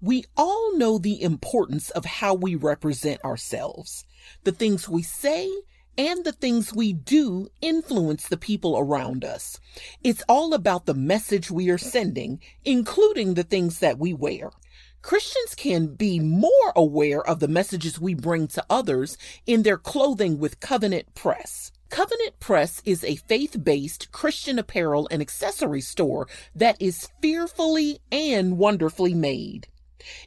We all know the importance of how we represent ourselves. The things we say and the things we do influence the people around us. It's all about the message we are sending, including the things that we wear. Christians can be more aware of the messages we bring to others in their clothing with Covenant Press. Covenant Press is a faith based Christian apparel and accessory store that is fearfully and wonderfully made.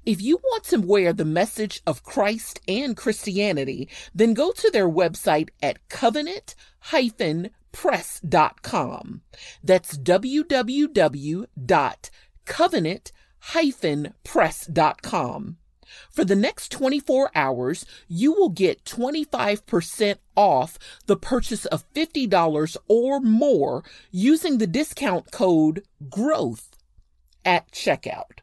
If you want to wear the message of Christ and Christianity, then go to their website at covenant-press.com. That's www.covenant-press.com. For the next 24 hours, you will get 25% off the purchase of $50 or more using the discount code GROWTH at checkout.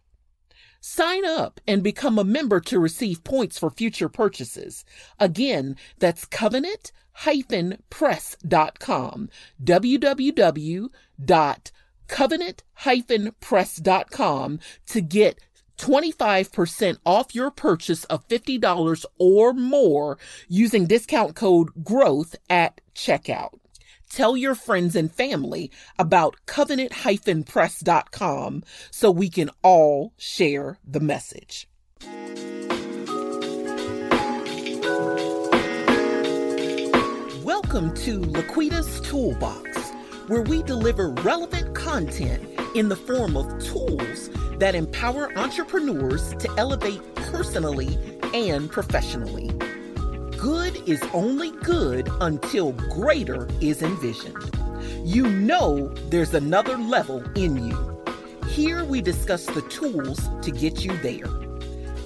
Sign up and become a member to receive points for future purchases. Again, that's covenant-press.com. www.covenant-press.com to get 25% off your purchase of $50 or more using discount code GROWTH at checkout. Tell your friends and family about covenant-press.com so we can all share the message. Welcome to Laquita's Toolbox, where we deliver relevant content in the form of tools that empower entrepreneurs to elevate personally and professionally. Good is only good until greater is envisioned. You know there's another level in you. Here we discuss the tools to get you there.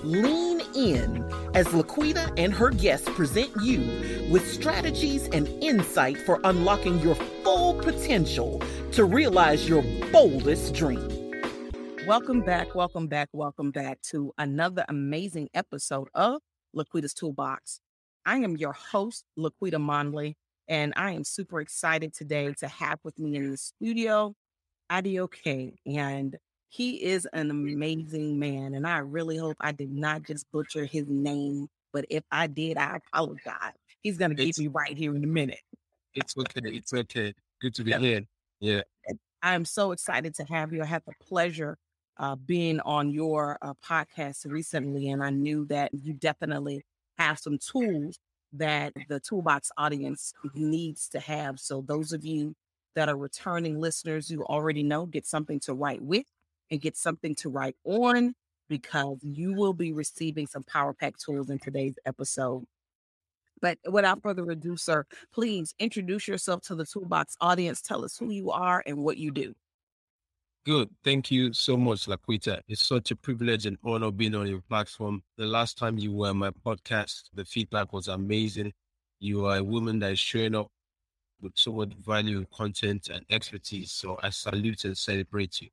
Lean in as Laquita and her guests present you with strategies and insight for unlocking your full potential to realize your boldest dream. Welcome back, welcome back, welcome back to another amazing episode of Laquita's Toolbox. I am your host, Laquita Monley, and I am super excited today to have with me in the studio Adeoke. And he is an amazing man. And I really hope I did not just butcher his name. But if I did, I apologize. He's going to get me right here in a minute. It's okay. It's okay. Good to be here. Yeah. I'm so excited to have you. I had the pleasure uh, being on your uh, podcast recently, and I knew that you definitely have some tools that the toolbox audience needs to have. So those of you that are returning listeners, you already know, get something to write with and get something to write on because you will be receiving some Power Pack tools in today's episode. But without further ado, sir, please introduce yourself to the toolbox audience. Tell us who you are and what you do. Good. Thank you so much, Laquita. It's such a privilege and honor being on your platform. The last time you were on my podcast, the feedback was amazing. You are a woman that is showing up with so much value, content, and expertise. So I salute and celebrate you.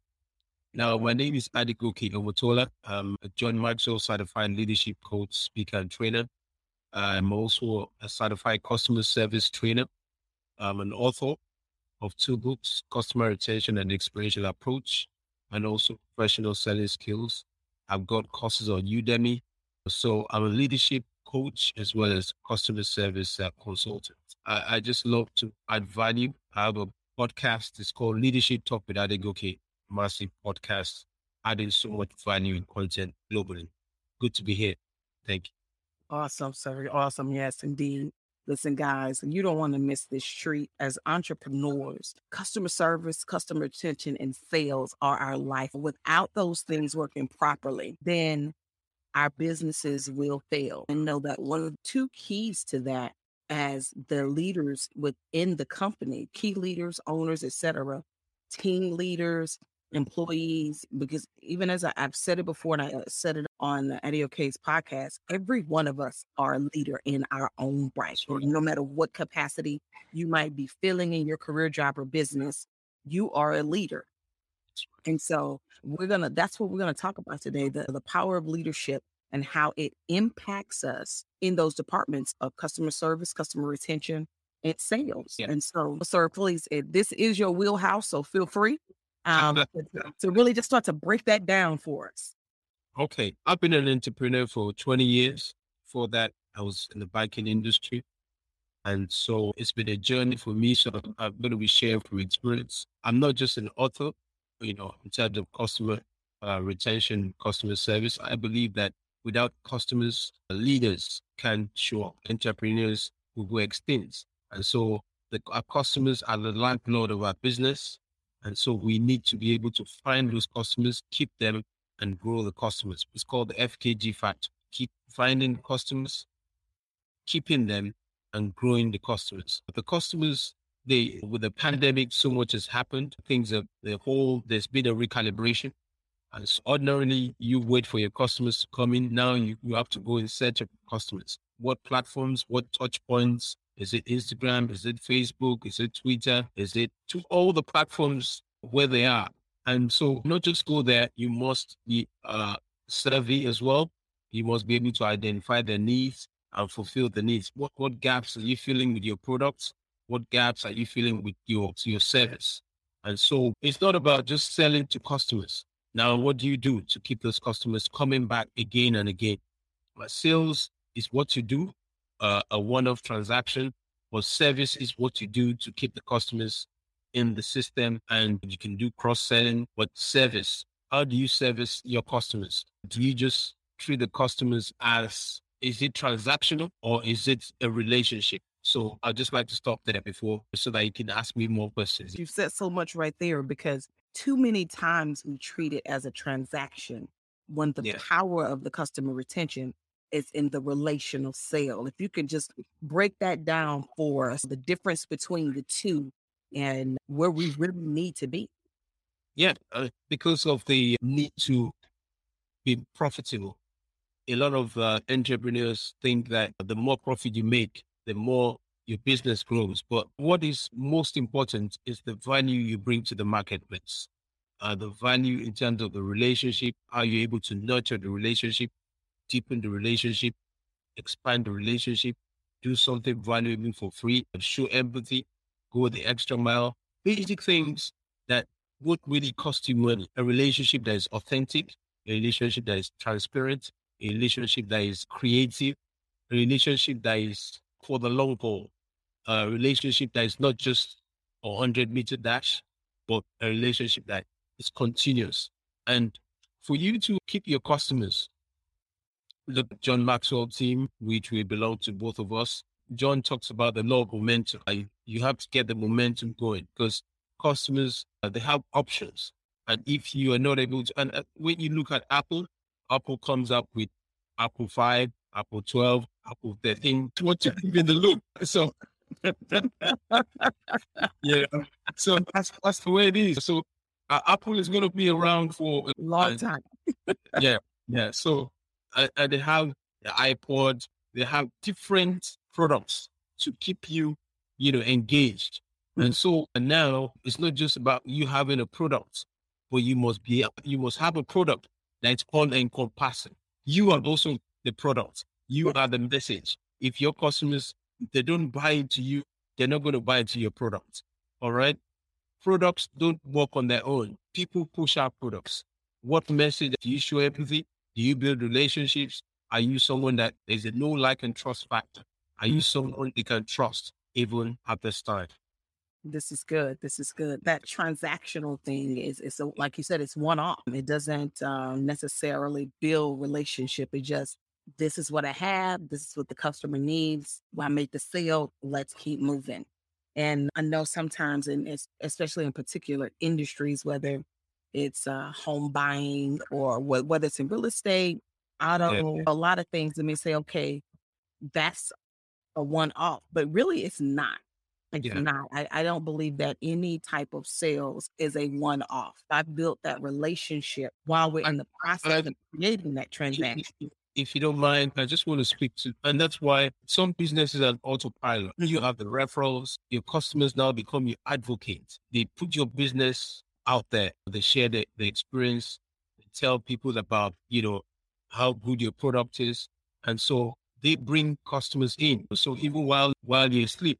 Now, my name is Adegoke Omotola. I'm a John Maxwell certified leadership coach, speaker, and trainer. I'm also a certified customer service trainer. I'm an author of two books, Customer Retention and Experiential Approach, and also Professional Selling Skills. I've got courses on Udemy. So I'm a leadership coach as well as customer service uh, consultant. I, I, just love to add value. I have a podcast. It's called Leadership Talk with Adegoke, massive podcast, adding so much value and content globally. Good to be here. Thank you. Awesome, sir. Awesome. Yes, indeed. Listen, guys, you don't want to miss this treat as entrepreneurs. Customer service, customer attention, and sales are our life. Without those things working properly, then our businesses will fail. And know that one of the two keys to that as the leaders within the company, key leaders, owners, etc., team leaders, employees, because even as I, have said it before, and I uh, said it on the Adeoke's podcast, every one of us are a leader in our own right. No matter what capacity you might be filling in your career, job, or business, you are a leader. And so we're gonna that's what we're gonna talk about today, the, the power of leadership and how it impacts us in those departments of customer service, customer retention, and sales. Yeah. And so, sir, please, this is your wheelhouse, so feel free um, to, to really just start to break that down for us. Okay. I've been an entrepreneur for 20 years. For that, I was in the banking industry. And so it's been a journey for me. So I'm going to be sharing from experience. I'm not just an author, you know, in terms of customer uh, retention, customer service. I believe that without customers, leaders can show up. Entrepreneurs will go extinct. And so the, our customers are the lifeblood of our business. And so we need to be able to find those customers, keep them, and grow the customers. It's called the FKG factor. Keep finding customers, keeping them, and growing the customers. But The customers, they with the pandemic, so much has happened. Things are the whole. There's been a recalibration. And so ordinarily, you wait for your customers to come in. Now you, you have to go in search of customers. What platforms? What touch points? Is it Instagram? Is it Facebook? Is it Twitter? Is it to all the platforms where they are? And so not just go there, you must be uh, savvy as well. You must be able to identify the needs and fulfill the needs. What what gaps are you filling with your products? What gaps are you filling with your your service? And so it's not about just selling to customers. Now, what do you do to keep those customers coming back again and again? But sales is what you do uh, a one-off transaction, but service is what you do to keep the customers in the system and you can do cross-selling, but service, how do you service your customers? Do you just treat the customers as, is it transactional or is it a relationship? So I'd just like to stop there before so that you can ask me more questions. You've said so much right there because too many times we treat it as a transaction when the yeah. power of the customer retention is in the relational sale. If you can just break that down for us, the difference between the two and where we really need to be. Yeah, uh, because of the need to be profitable. A lot of uh, entrepreneurs think that the more profit you make, the more your business grows. But what is most important is the value you bring to the marketplace. Uh, the value in terms of the relationship, how you're able to nurture the relationship, deepen the relationship, expand the relationship, do something valuable for free, show empathy, go the extra mile. Basic things that would really cost you money. A relationship that is authentic, a relationship that is transparent, a relationship that is creative, a relationship that is for the long haul, a relationship that is not just a 100 meter dash, but a relationship that is continuous. And for you to keep your customers the John Maxwell team, which we belong to both of us, John talks about the law of momentum. You have to get the momentum going because customers, uh, they have options. And if you are not able to, and uh, when you look at Apple, Apple comes up with Apple 5, Apple 12, Apple 13, what to keep in the loop. So, yeah. So that's, that's the way it is. So uh, Apple is going to be around for a long time. yeah. Yeah. So and they have the iPod, they have different products to keep you, you know, engaged. And so and now it's not just about you having a product, but you must be you must have a product that's all encompassing. You are also the product. You are the message. If your customers they don't buy into you, they're not going to buy into your product. All right. Products don't work on their own. People push out products. What message do you show empathy? Do you build relationships? Are you someone that is a no like and trust factor? Are you someone you can trust even at this time? This is good. This is good. That transactional thing is, is a, like you said, it's one off. It doesn't um, necessarily build relationship. It just, this is what I have. This is what the customer needs. Well, I made the sale. Let's keep moving. And I know sometimes, and especially in particular industries, whether it's uh, home buying or wh- whether it's in real estate, auto, yeah. a lot of things. Let me say, okay, that's a one off, but really it's not. It's yeah. not. I, I don't believe that any type of sales is a one off. I've built that relationship while we're in the process I, of creating that transaction. If you don't mind, I just want to speak to, and that's why some businesses are autopilot. You mm-hmm. have the referrals, your customers now become your advocates. They put your business out there. They share the, the experience, they tell people about, you know, how good your product is. And so they bring customers in. So even while while you sleep,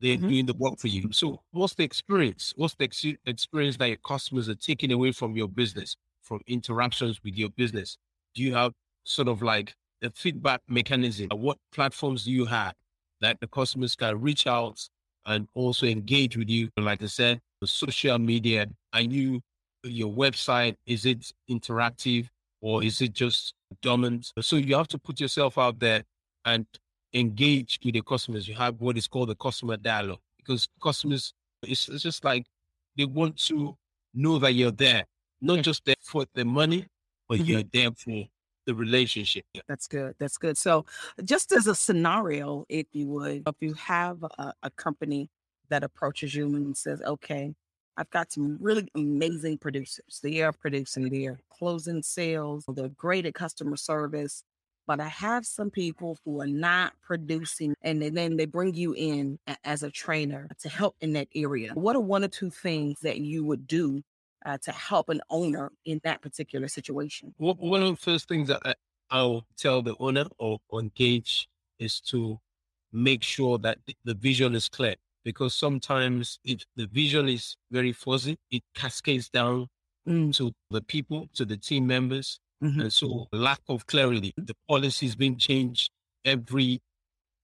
they're mm-hmm. doing the work for you. So what's the experience? What's the ex- experience that your customers are taking away from your business, from interactions with your business? Do you have sort of like a feedback mechanism? What platforms do you have that the customers can reach out and also engage with you? Like I said, social media. Are you your website? Is it interactive or is it just dormant? So you have to put yourself out there and engage with the customers. You have what is called the customer dialogue because customers, it's, it's just like they want to know that you're there, not just there for the money, but mm-hmm. you're there for the relationship. That's good. That's good. So, just as a scenario, if you would, if you have a, a company that approaches you and says, okay, I've got some really amazing producers. They are producing, they are closing sales, they're great at customer service. But I have some people who are not producing, and then they bring you in as a trainer to help in that area. What are one or two things that you would do uh, to help an owner in that particular situation? One of the first things that I'll tell the owner or engage is to make sure that the vision is clear because sometimes if the vision is very fuzzy, it cascades down mm. to the people, to the team members. Mm-hmm. And so lack of clarity, the policies being changed every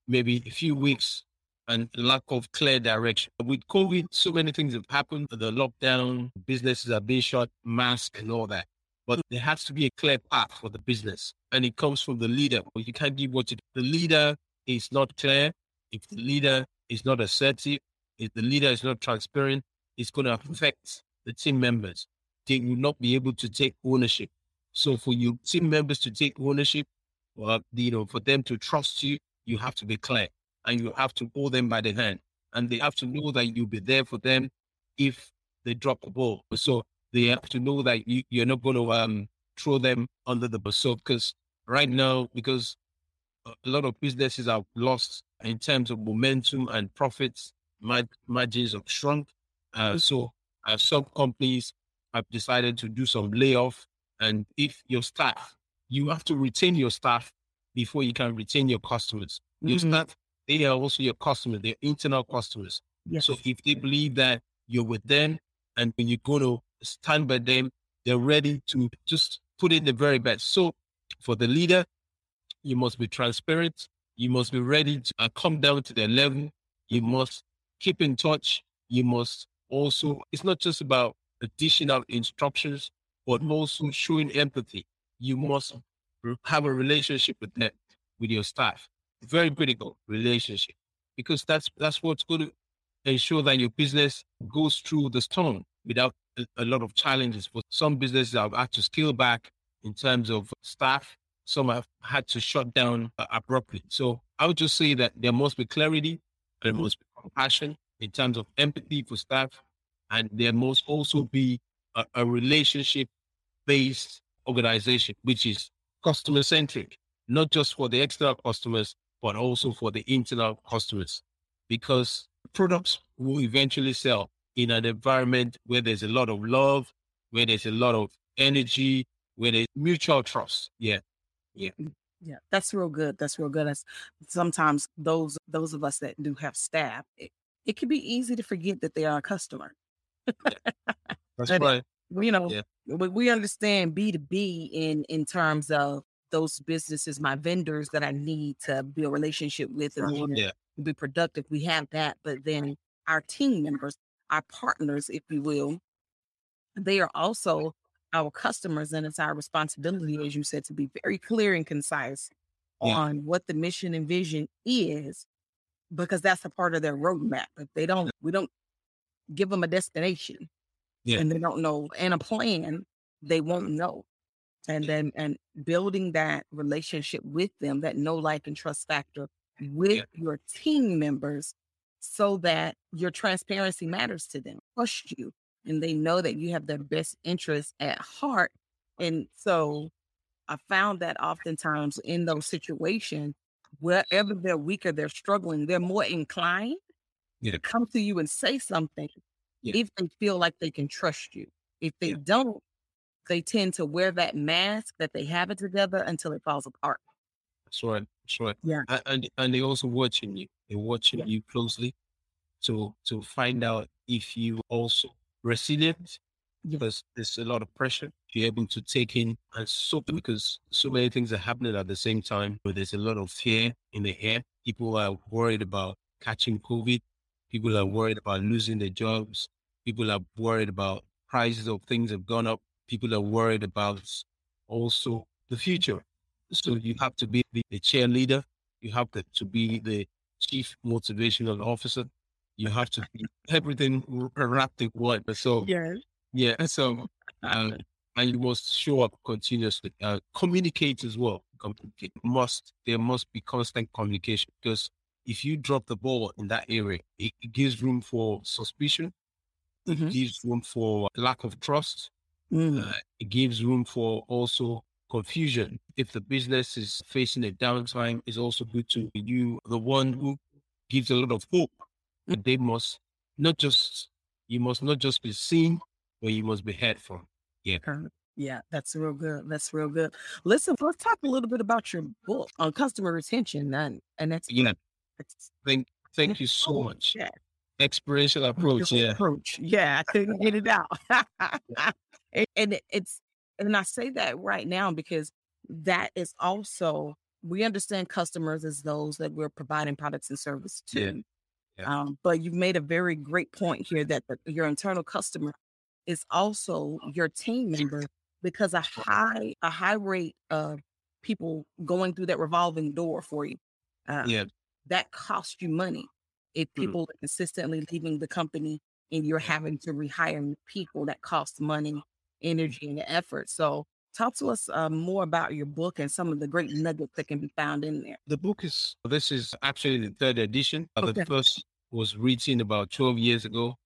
maybe a few weeks and lack of clear direction. With COVID, so many things have happened. The lockdown, businesses are being shut, mask and all that. But there has to be a clear path for the business. And it comes from the leader. But you can't give what you, the leader is not clear. If the leader is not assertive, if the leader is not transparent, it's going to affect the team members. They will not be able to take ownership. So for you team members to take ownership, well, you know, for them to trust you, you have to be clear and you have to hold them by the hand. And they have to know that you'll be there for them if they drop the ball. So they have to know that you, you're not going to um, throw them under the bus. So because right now, because a lot of businesses have lost in terms of momentum and profits. margins have shrunk. Uh, mm-hmm. so uh, some companies have decided to do some layoff. And if your staff, you have to retain your staff before you can retain your customers. Mm-hmm. Your staff, they are also your customers, they're internal customers. Yes. So if they believe that you're with them and when you're going to stand by them, they're ready to just put in the very best. So for the leader, you must be transparent. You must be ready to uh, come down to their level. You must keep in touch. You must also, it's not just about additional instructions, but also showing empathy. You must have a relationship with them, with your staff. Very critical relationship because that's that's what's going to ensure that your business goes through the storm without a, a lot of challenges. For some businesses, I've had to scale back in terms of staff some have had to shut down uh, abruptly. So I would just say that there must be clarity, there must be compassion in terms of empathy for staff, and there must also be a, a relationship based organization, which is customer centric, not just for the external customers, but also for the internal customers, because products will eventually sell in an environment where there's a lot of love, where there's a lot of energy, where there's mutual trust. Yeah. Yeah. Mm, yeah, that's real good. That's real good. As sometimes those those of us that do have staff, it, it can be easy to forget that they are a customer. That's right. You know, yeah. we, we understand B two B in in terms of those businesses, my vendors that I need to build relationship with and yeah. be productive. We have that, but then our team members, our partners, if you will, they are also our customers, and it's our responsibility, as you said, to be very clear and concise yeah. on what the mission and vision is, because that's a part of their roadmap. If they don't, we don't give them a destination, yeah. and they don't know and a plan, they won't know. And then and building that relationship with them, that know, like, and trust factor with yeah. your team members, so that your transparency matters to them, trust you, and they know that you have their best interest at heart. And so I found that oftentimes in those situations, wherever they're weaker, they're struggling, they're more inclined yeah. to come to you and say something yeah. if they feel like they can trust you. If they yeah. don't, they tend to wear that mask that they have it together until it falls apart. That's right. That's right. Yeah. And and they also watching you. They're watching you closely to to find out if you also resilient because there's a lot of pressure. You're able to take in and so because so many things are happening at the same time. But there's a lot of fear in the air. People are worried about catching COVID. People are worried about losing their jobs. People are worried about prices of things have gone up. People are worried about also the future. So you have to be the, the cheerleader. You have to, to be the chief motivational officer. You have to be everything wrapped in one. So yeah, yeah. So uh, and you must show up continuously. Uh, communicate as well. Communicate. Must there must be constant communication because if you drop the ball in that area, it, it gives room for suspicion. Mm-hmm. It gives room for lack of trust. Mm. Uh, it gives room for also confusion. If the business is facing a downtime, it's also good to be you, the one who gives a lot of hope. They must not just, you must not just be seen, but you must be heard from. Yeah. Yeah, that's real good. That's real good. Listen, let's talk a little bit about your book on customer retention. And, and that's, yeah. That's, thank, thank you so oh, much. Yeah. Experiential approach. Yeah. Approach. Yeah. I couldn't get it out. and, and it's, and I say that right now because that is also we understand customers as those that we're providing products and service to. Yeah. Yeah. Um, but you've made a very great point here that the, your internal customer is also your team member because a high a high rate of people going through that revolving door for you. Uh, yeah, that costs you money. If hmm. people mm. are consistently leaving the company and you're having to rehire people, that costs money energy and effort. So talk to us uh, more about your book and some of the great nuggets that can be found in there. The book is, this is actually the third edition. Okay. The first was written about 12 years ago.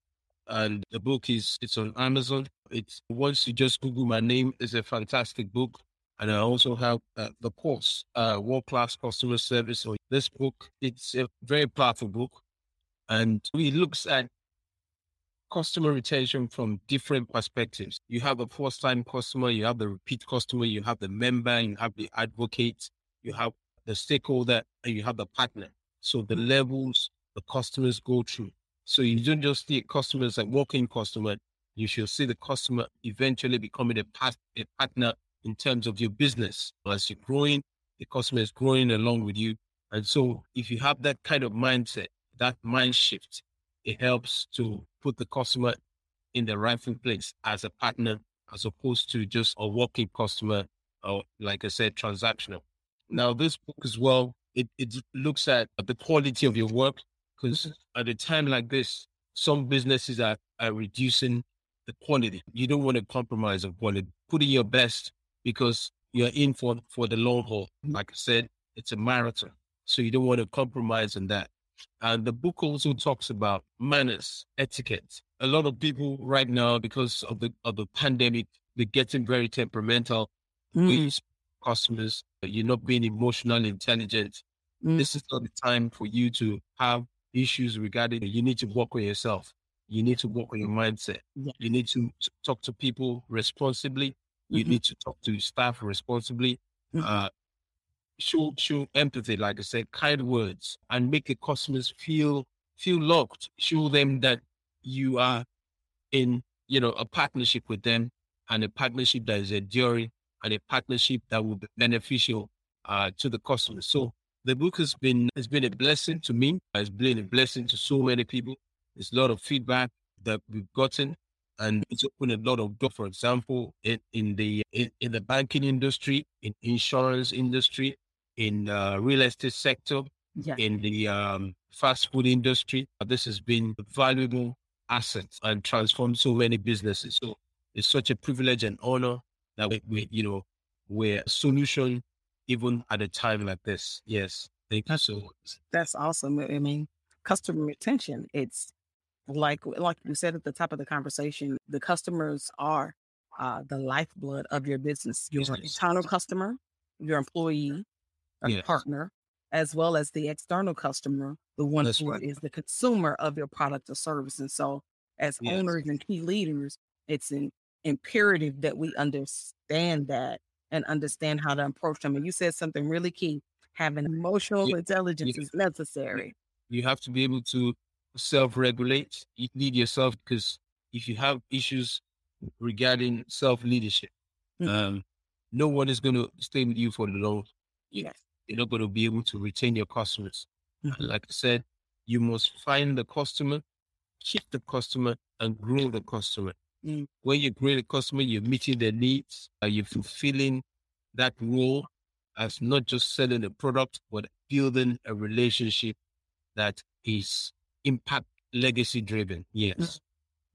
And the book is, it's on Amazon. It's once you just Google my name, it's a fantastic book. And I also have uh, the course, uh, World Class Customer Service. So this book, it's a very powerful book. And it looks at customer retention from different perspectives. You have a first time customer, you have the repeat customer, you have the member, you have the advocate, you have the stakeholder, and you have the partner. So the levels the customers go through. So you don't just see customers like walking customer, you should see the customer eventually becoming a, part, a partner in terms of your business. As you're growing, the customer is growing along with you. And so if you have that kind of mindset, that mind shift, it helps to put the customer in the rightful place as a partner, as opposed to just a walking customer or, like I said, transactional. Now, this book as well, it, it looks at the quality of your work because at a time like this, some businesses are, are reducing the quality. You don't want to compromise on quality. Put in your best because you're in for, for the long haul. Like I said, it's a marathon. So you don't want to compromise on that. And the book also talks about manners, etiquette. A lot of people right now, because of the of the pandemic, they're getting very temperamental. Mm. customers, you're not being emotionally intelligent. Mm. This is not the time for you to have issues regarding you need to work on yourself. You need to work on your mindset. Yeah. You need to talk to people responsibly. You mm-hmm. need to talk to staff responsibly. Mm-hmm. Uh, show show empathy, like I said, kind words, and make the customers feel feel loved. Show them that you are in you know a partnership with them, and a partnership that is enduring, and a partnership that will be beneficial uh, to the customers. So the book has been has been a blessing to me. It's been a blessing to so many people. There's a lot of feedback that we've gotten, and it's opened a lot of doors. For example, in, in the in, in the banking industry, in insurance industry, in uh, real estate sector, yeah. in the um, fast food industry. This has been a valuable asset and transformed so many businesses. So it's such a privilege and honor that we, we you know, we're a solution even at a time like this. Yes. Thank you so. That's awesome. I mean, customer retention, it's like like you said at the top of the conversation, the customers are uh, the lifeblood of your business. Your internal customer, your employee, a yes. partner, as well as the external customer, the one That's who right. is the consumer of your product or service. And so, as yes. owners and key leaders, it's an imperative that we understand that and understand how to approach them. And you said something really key having emotional yeah. intelligence yeah. is necessary. You have to be able to self regulate. You need yourself because if you have issues regarding self leadership. Mm-hmm. Um, no one is going to stay with you for the long. Yes. You're not going to be able to retain your customers. Mm-hmm. Like I said, you must find the customer, keep the customer, and grow the customer. Mm. When you grow the customer, you're meeting their needs, uh, you're fulfilling that role as not just selling a product, but building a relationship that is impact legacy driven. Yes.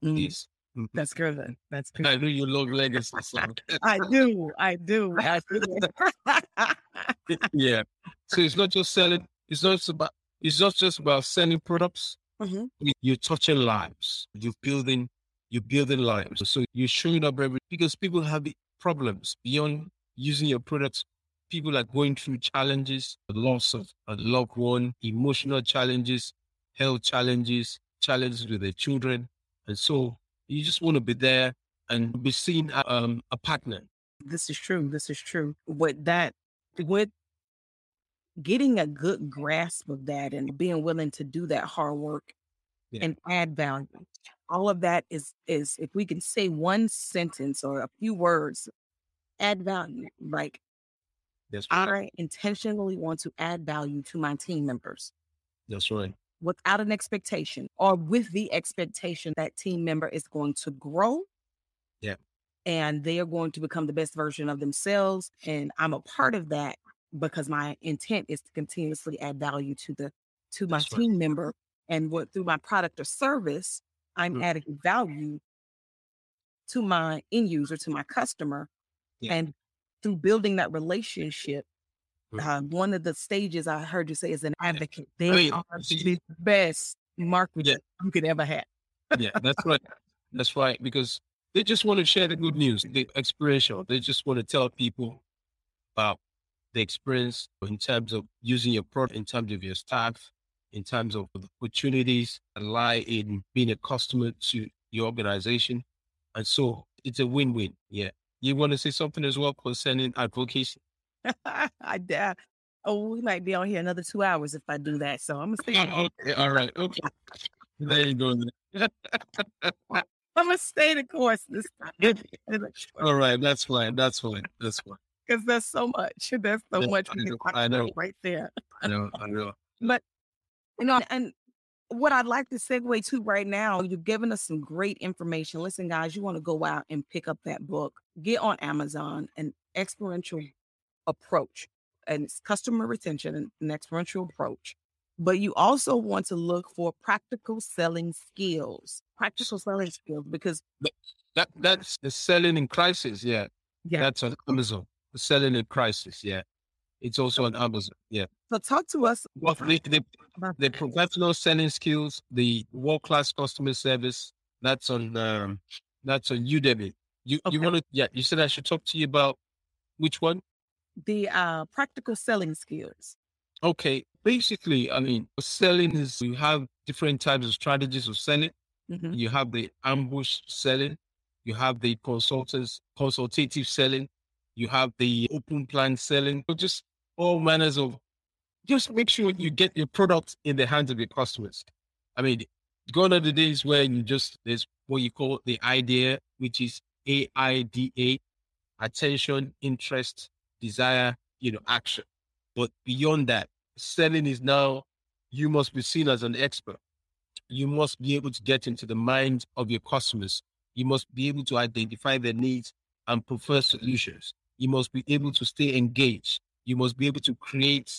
Mm. Yes. Mm-hmm. That's good. That's good. I know you love legacy. I do. I do. I do. yeah. So it's not just selling. It's not just about. It's not just about selling products. Mm-hmm. You're touching lives. You're building. You're building lives. So you're showing up every because people have problems beyond using your products. People are going through challenges, the loss of a loved one, emotional challenges, health challenges, challenges with their children, and so you just want to be there and be seen as um, a partner. This is true. This is true. With that, with getting a good grasp of that and being willing to do that hard work yeah. and add value. All of that is is if we can say one sentence or a few words, add value. Like That's right. I intentionally want to add value to my team members. That's right without an expectation or with the expectation that team member is going to grow. Yeah. And they are going to become the best version of themselves. And I'm a part of that because my intent is to continuously add value to the to my That's team right. member. And what through my product or service, I'm mm-hmm. adding value to my end user, to my customer. Yeah. And through building that relationship, uh, one of the stages I heard you say is an advocate. They I mean, are the best marketing yeah. you could ever have. yeah, that's right. That's right. Because they just want to share the good news, the experiential. They just want to tell people about the experience in terms of using your product, in terms of your staff, in terms of the opportunities that lie in being a customer to your organization. And so it's a win-win. Yeah. You want to say something as well concerning advocacy? I doubt. Oh, we might be on here another two hours if I do that. So I'm gonna stay. Oh, okay, all right, okay. There you go. I'm gonna stay the course this time. all right, that's fine. That's fine. That's fine. Because there's so much. There's so much. I know, I know. Right there. I know. I know. But you know, and what I'd like to segue to right now, you've given us some great information. Listen, guys, you want to go out and pick up that book, get on Amazon, an experiential approach and it's customer retention and an experiential approach. But you also want to look for practical selling skills, practical selling skills, because that that's the selling in crisis. Yeah. Yeah. That's on Amazon. The selling in crisis. Yeah. It's also on Amazon. Yeah. So talk to us. Well, the, the, the professional selling skills, the world class customer service. That's on um, that's on Udemy. You okay. you want to yeah? You said I should talk to you about which one? The uh, practical selling skills? Okay. Basically, I mean, selling is you have different types of strategies of selling. Mm-hmm. You have the ambush selling, you have the consultants, consultative selling, you have the open plan selling, so just all manners of just make sure you get your product in the hands of your customers. I mean, gone are the days where you just there's what you call the idea, which is AIDA, attention, interest, desire, you know, action. But beyond that, selling is now, you must be seen as an expert. You must be able to get into the minds of your customers. You must be able to identify their needs and prefer solutions. You must be able to stay engaged. You must be able to create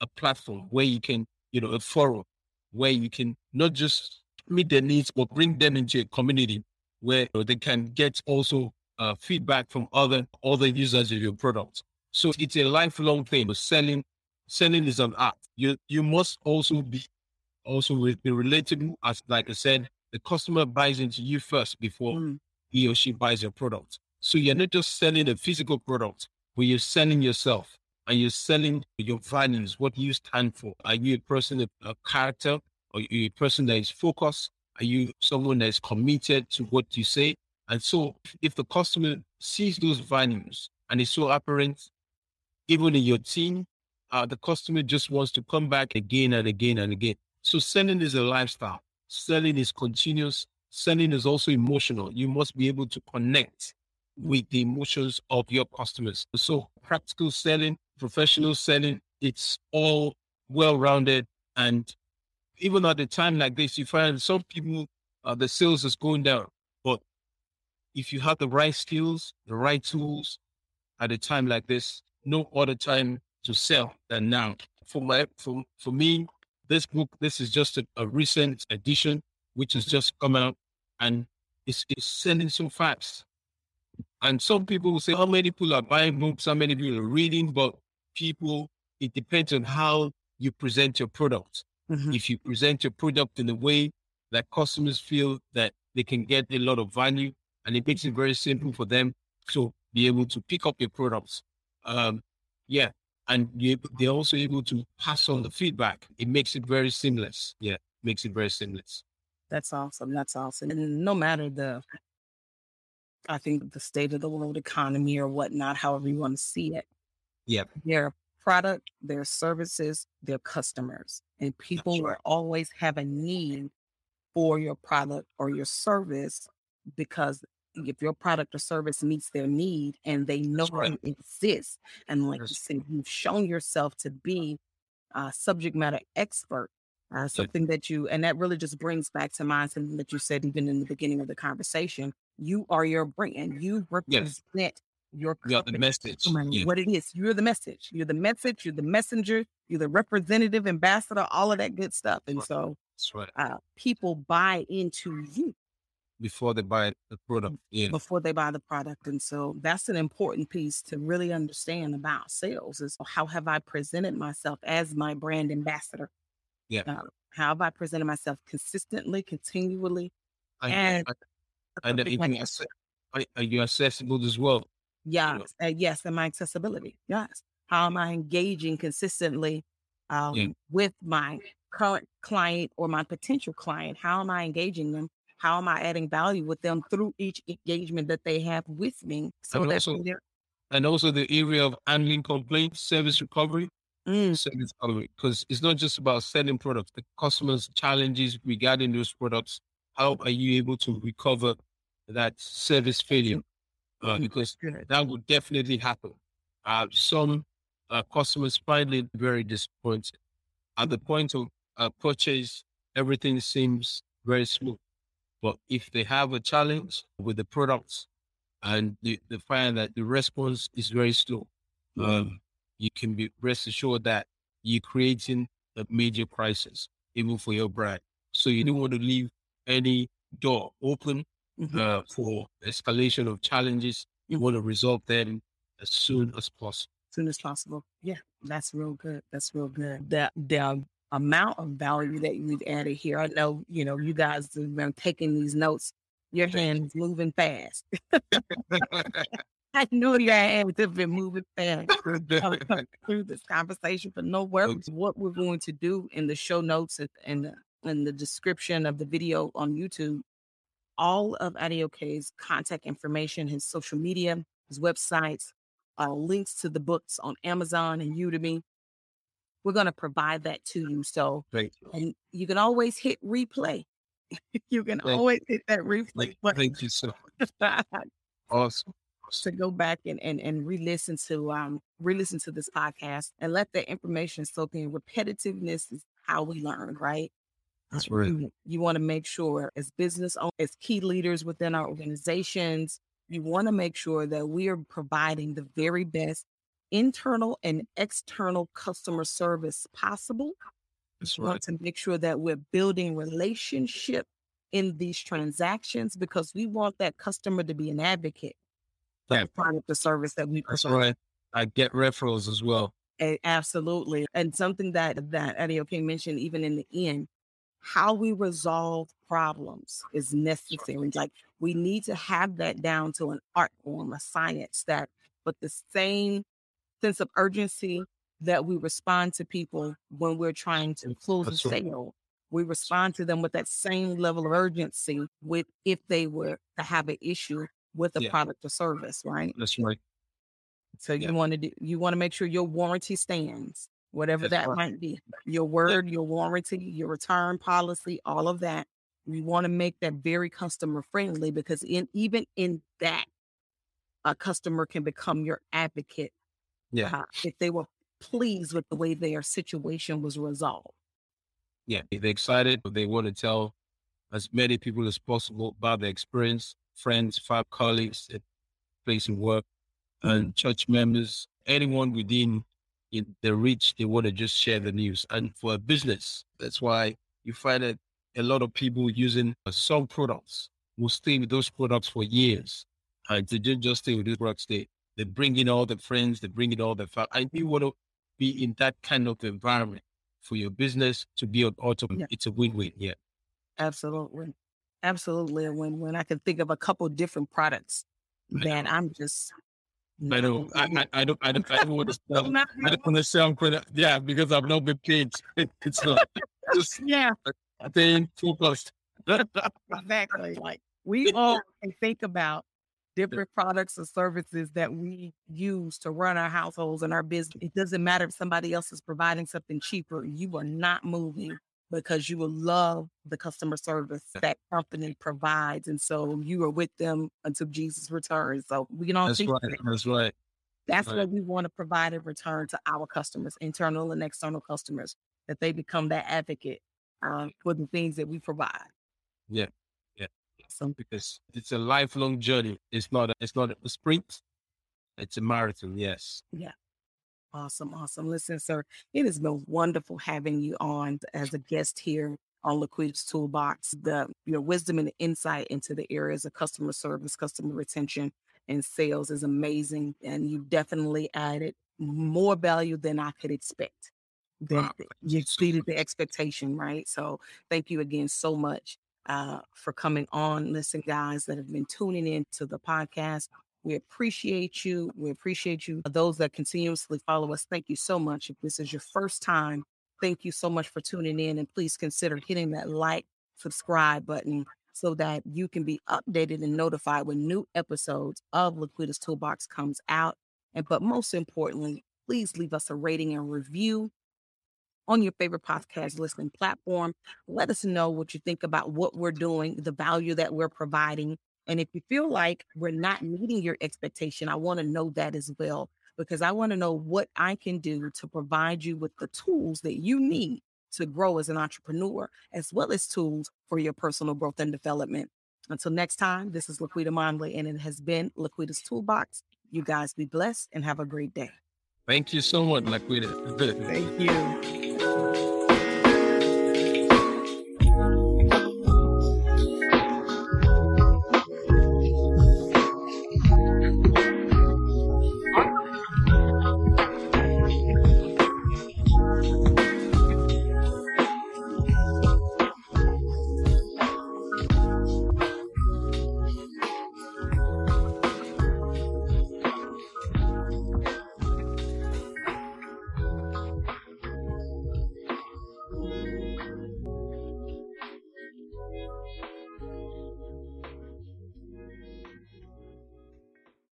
a platform where you can, you know, a forum where you can not just meet their needs, but bring them into a community where you know, they can get also uh, feedback from other other users of your product. So it's a lifelong thing. But selling, selling is an art. You you must also be also be relatable. As like I said, the customer buys into you first before mm. he or she buys your product. So you're not just selling a physical product, but you're selling yourself and you're selling your values, what you stand for. Are you a person, of a character? Are you a person that is focused? Are you someone that is committed to what you say? And so if the customer sees those values and it's so apparent even in your team, uh, the customer just wants to come back again and again and again. So selling is a lifestyle. Selling is continuous. selling is also emotional. You must be able to connect with the emotions of your customers. So practical selling, professional selling, it's all well rounded. And even at a time like this, you find some people, uh, the sales is going down. But if you have the right skills, the right tools at a time like this, no other time to sell than now. For my, for, for me, this book, this is just a, a recent edition, which has just come out and it's, it's selling so fast. And some people will say, how many people are buying books? How many people are reading? But people, it depends on how you present your product. Mm-hmm. If you present your product in a way that customers feel that they can get a lot of value and it makes it very simple for them to be able to pick up your products. Um, yeah. And you, they're also able to pass on the feedback. It makes it very seamless. Yeah. Makes it very seamless. That's awesome. That's awesome. And no matter the I think the state of the world economy or whatnot, however you want to see it. Yep. Their product, their services, their customers. And people will always have a need for your product or your service because if your product or service meets their need and they know right. it exists, and like you said, you've shown yourself to be a subject matter expert, uh, something that you, and that really just brings back to mind something that you said even in the beginning of the conversation you are your brand. You represent yes. your company. The message. Yeah. What it is. You're the message. You're the message. You're the messenger. You're the representative, ambassador, all of that good stuff. And so right. uh, people buy into you before they buy the product. Yeah. Before they buy the product. And so that's an important piece to really understand about sales is how have I presented myself as my brand ambassador? Yeah. Uh, how have I presented myself consistently, continually? And I, and you can are you accessible as well? Yes, uh, yes, and my accessibility. Yes, how am I engaging consistently um, yeah. with my current client or my potential client? How am I engaging them? How am I adding value with them through each engagement that they have with me? So and also, and also the area of handling complaints, service recovery. Mm. Service recovery, because it's not just about selling products. The customers' challenges regarding those products how are you able to recover that service failure? Uh, because that would definitely happen. Uh, some uh, customers find it very disappointing. At the point of uh, purchase, everything seems very smooth. But if they have a challenge with the products and they, they find that the response is very slow, um, you can be rest assured that you're creating a major crisis, even for your brand. So you don't want to leave any door open mm-hmm. uh, for escalation of challenges. You want to resolve them as soon as possible. As soon as possible. Yeah, that's real good. That's real good. The the amount of value that you've added here. I know, you know, you guys have been taking these notes. Your hands moving fast. I know your hands have been moving fast through this conversation, but no worries. What we're going to do in the show notes and the in the description of the video on YouTube all of Adeoke's contact information, his social media, his websites, uh, links to the books on Amazon and Udemy. We're going to provide that to you. So, Thank you. and you can always hit replay. you can Thank always hit that replay. Thank, Thank you so much. awesome. To go back and, and, and re-listen to um re-listen to this podcast and let that information soak in. Repetitiveness is how we learn, right? That's right. You, you want to make sure, as business owners, as key leaders within our organizations, you want to make sure that we are providing the very best internal and external customer service possible. That's right. Want to make sure that we're building relationship in these transactions because we want that customer to be an advocate for yeah. the product or service that we provide. That's right. I get referrals as well. A- absolutely. And something that that Adeoke mentioned even in the end, how we resolve problems is necessary. Like we need to have that down to an art form, a science that, but the same sense of urgency that we respond to people when we're trying to close That's a sale. We respond to them with that same level of urgency with if they were to have an issue with a yeah. product or service, right? That's right. So yeah. you want to do you want to make sure your warranty stands whatever That's that right. might be. Your word, your warranty, your return policy, all of that. We want to make that very customer friendly because in even in that, a customer can become your advocate. Yeah. Uh, if they were pleased with the way their situation was resolved. Yeah, they're excited. They want to tell as many people as possible about their experience, friends, five colleagues at place of work, and church members, anyone within in the reach, they want to just share the news. And for a business, that's why you find that a lot of people using some products will stay with those products for years. And they don't just stay with those products, they, they bring in all the friends, they bring in all the family. And you want to be in that kind of environment for your business to be on auto. Yeah. It's a win-win. Yeah. Absolutely. Absolutely a win-win. I can think of a couple different products that I'm just I don't, I, I, I, don't, I don't, I don't want to sell. I don't want to sell credit. Yeah, because I've not been paid. It's not. Just, yeah. Staying focused. exactly. Like we all think about different products or services that we use to run our households and our business. It doesn't matter if somebody else is providing something cheaper. You are not moving because you will love the customer service that company provides. And so you are with them until Jesus returns. So we don't That's think right. That. That's right. That's right. what we want to provide in return to our customers, internal and external customers, that they become that advocate um, for the things that we provide. Yeah. So, because it's a lifelong journey. It's not a, it's not a sprint. It's a marathon. Yes. Yeah. Awesome, awesome. Listen, sir, it has been wonderful having you on as a guest here on Laquita's Toolbox. The your wisdom and insight into the areas of customer service, customer retention, and sales is amazing. And you definitely added more value than I could expect. That wow. you exceeded the expectation, right? So thank you again so much uh, for coming on. Listen, guys that have been tuning in to the podcast. We appreciate you. We appreciate you. Those that continuously follow us, thank you so much. If this is your first time, thank you so much for tuning in. And please consider hitting that like, subscribe button so that you can be updated and notified when new episodes of Laquita's Toolbox comes out. And but most importantly, please leave us a rating and review on your favorite podcast listening platform. Let us know what you think about what we're doing, the value that we're providing, and if you feel like we're not meeting your expectation, I want to know that as well, because I want to know what I can do to provide you with the tools that you need to grow as an entrepreneur, as well as tools for your personal growth and development. Until next time, this is Laquita Mondley, and it has been Laquita's Toolbox. You guys be blessed and have a great day. Thank you so much, Laquita. Thank you thank you